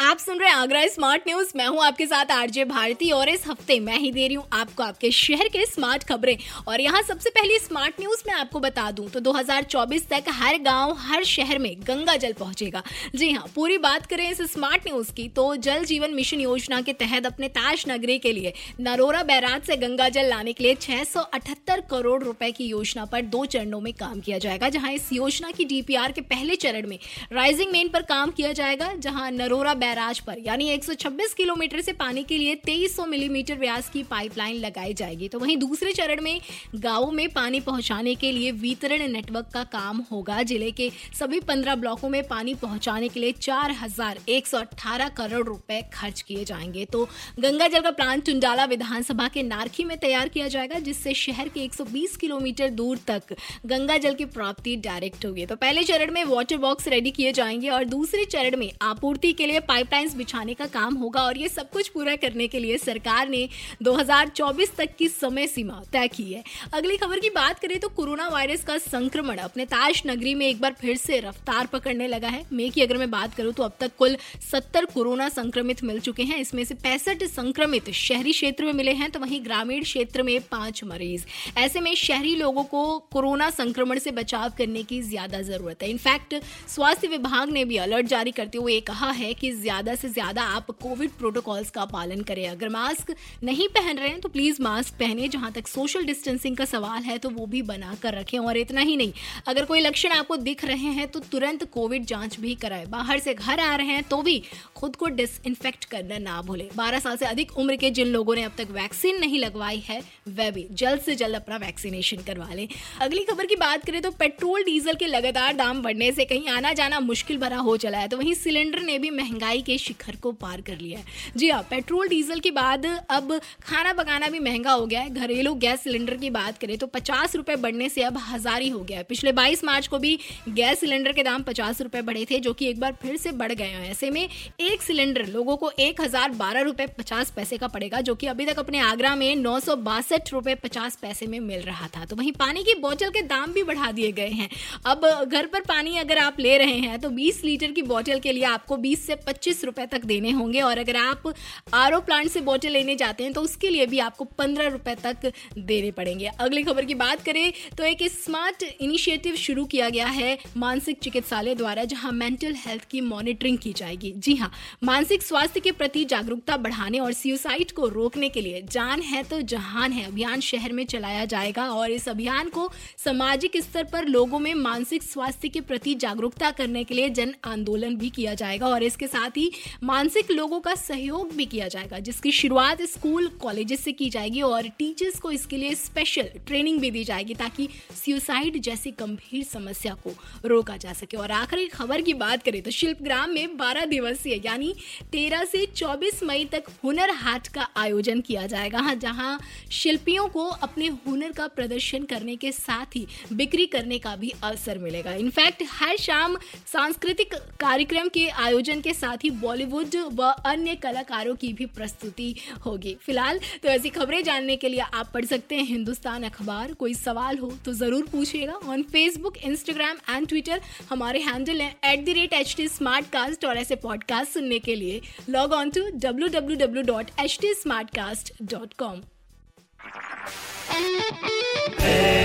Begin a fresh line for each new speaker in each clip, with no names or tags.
आप सुन रहे हैं आगरा स्मार्ट न्यूज़। मैं हूँ आपके साथ आरजे भारती और इस हफ़्ते मैं ही दे रही हूँ आपको आपके शहर के स्मार्ट खबरें। और यहाँ सबसे पहली स्मार्ट न्यूज़ मैं आपको बता दूँ तो 2024 तक हर गाँव, हर शहर में गंगा जल पहुंचेगा। जी हाँ, पूरी बात करें इस स्मार्ट न्यूज़ की तो जल जीवन मिशन योजना के तहत अपने ताज नगरी के लिए नरोरा बैराज से गंगा जल लाने के लिए छह सौ अठहत्तर करोड़ रुपए की योजना पर दो चरणों में काम किया जाएगा, जहाँ इस योजना की डीपीआर के पहले चरण में राइजिंग मेन पर काम किया जाएगा, जहाँ नरोरा बैराज पर, यानी 126 किलोमीटर से पानी के लिए 2300 मिलीमीटर व्यास की पाइपलाइन लगाई जाएगी। तो वहीं दूसरे चरण में गाँवों में पानी पहुँचाने के लिए वितरण नेटवर्क का काम होगा। ज़िले के सभी 15 ब्लॉकों में पानी पहुँचाने के लिए चार करोड़ रुपए खर्च किए जाएँगे। तो गंगा जल का प्लांट चुंडाला विधानसभा के नारखी में तैयार किया जाएगा, जिससे शहर के 120 किलोमीटर दूर तक गंगा जल की प्राप्ति डायरेक्ट होगी। तो पहले चरण में वाटर बॉक्स रेडी किए जाएँगे और दूसरे चरण में आपूर्ति के लिए पाइपलाइंस बिछाने का काम होगा और ये सब कुछ पूरा करने के लिए सरकार ने 2024 तक की समय सीमा तय की है। अगली खबर की बात करें तो कोरोना वायरस का संक्रमण अपने ताज नगरी में एक बार फिर से रफ्तार पकड़ने लगा है। मे की अगर मैं बात करूँ तो अब तक कुल सत्तर कोरोना संक्रमित मिल चुके हैं। इसमें से पैंसठ संक्रमित शहरी क्षेत्र में मिले हैं तो वहीं ग्रामीण क्षेत्र में पाँच मरीज़। ऐसे में शहरी लोगों को कोरोना संक्रमण से बचाव करने की ज़्यादा ज़रूरत है। इनफैक्ट स्वास्थ्य विभाग ने भी अलर्ट जारी करते हुए कहा है कि ज़्यादा से ज़्यादा आप कोविड प्रोटोकॉल्स का पालन करें। अगर मास्क नहीं पहन रहे हैं तो प्लीज़ मास्क पहने। जहाँ तक सोशल डिस्टेंसिंग का सवाल है तो वो भी बना कर रखें, और इतना ही नहीं। अगर कोई लक्षण आपको दिख रहे हैं तो तुरंत कोविड जाँच भी कराए। बाहर से घर आ रहे हैं तो भी खुद को डिसइंफेक्ट करना ना भूले। बारह साल से अधिक उम्र के जिन लोगों ने अब तक वैक्सीन नहीं लगवाई है वह भी जल्द से जल्द अपना वैक्सीनेशन करवा लें। अगली खबर की बात करें तो पेट्रोल डीजल के लगातार दाम बढ़ने से कहीं आना जाना मुश्किल भरा हो चला है तो वहीं सिलेंडर ने भी महँगाई के शिखर को पार कर लिया है। जी हाँ पेट्रोल, डीजल के बाद अब खाना पकाना भी महँगा हो गया है। घरेलू गैस सिलेंडर की बात करें तो पचास रुपए बढ़ने से अब हज़ार ही हो गया है। पिछले बाईस मार्च को भी गैस सिलेंडर के दाम पचास रुपए बढ़े थे, जो कि एक बार फिर से बढ़ गए हैं। ऐसे में एक सिलेंडर लोगों को एक हज़ार बारह रुपए पचास पैसे का पड़ेगा, जो कि अभी तक अपने आगरा में नौ सौ बासठ रुपए पचास पैसे में मिल रहा था। तो वहीं पानी की बोतल के दाम भी बढ़ा दिए गए हैं। अब घर पर पानी अगर आप ले रहे हैं तो 20 लीटर की बोतल के लिए आपको 20 से 25 रुपए तक देने होंगे और अगर आप आरओ प्लांट से बोतल लेने जाते हैं तो उसके लिए भी आपको पंद्रह रुपए तक देने पड़ेंगे। अगली खबर की बात करें तो एक स्मार्ट इनिशिएटिव शुरू किया गया है मानसिक चिकित्सालय द्वारा, जहाँ मेंटल हेल्थ की मॉनिटरिंग की जाएगी। जी हाँ मानसिक स्वास्थ्य के प्रति जागरूकता बढ़ाने और सुसाइड को रोकने के लिए जान है तो जहान है, अभियान शहर में चलाया जाएगा और इस अभियान को सामाजिक स्तर पर लोगों में मानसिक स्वास्थ्य के प्रति जागरूकता करने के लिए जन आंदोलन भी किया जाएगा और इसके साथ ही मानसिक लोगों का सहयोग भी किया जाएगा जिसकी शुरुआत स्कूल कॉलेजेस से की जाएगी और टीचर्स को इसके लिए स्पेशल ट्रेनिंग भी दी जाएगी ताकि सुसाइड जैसी गंभीर समस्या को रोका जा सके। और आखिरी खबर की बात करें तो शिल्पग्राम में 12 दिवसीय यानी 13 से 24 मई तक हुनर हाट का आयोजन किया जाएगा। हाँ, जहाँ शिल्पियों को अपने हुनर का प्रदर्शन करने के साथ ही बिक्री करने का भी अवसर मिलेगा। इनफैक्ट हर शाम सांस्कृतिक कार्यक्रम के आयोजन के साथ ही बॉलीवुड व अन्य कलाकारों की भी प्रस्तुति होगी। फ़िलहाल तो ऐसी खबरें जानने के लिए आप पढ़ सकते हैं हिंदुस्तान अखबार। कोई सवाल हो तो ज़रूर पूछिएगा। On Facebook Instagram and Twitter हमारे हैंडल है at the rate H T smartcast और ऐसे पॉडकास्ट सुनने के लिए। Log on to W W W dot H T smartcast dot com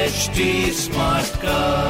HD Smartcast.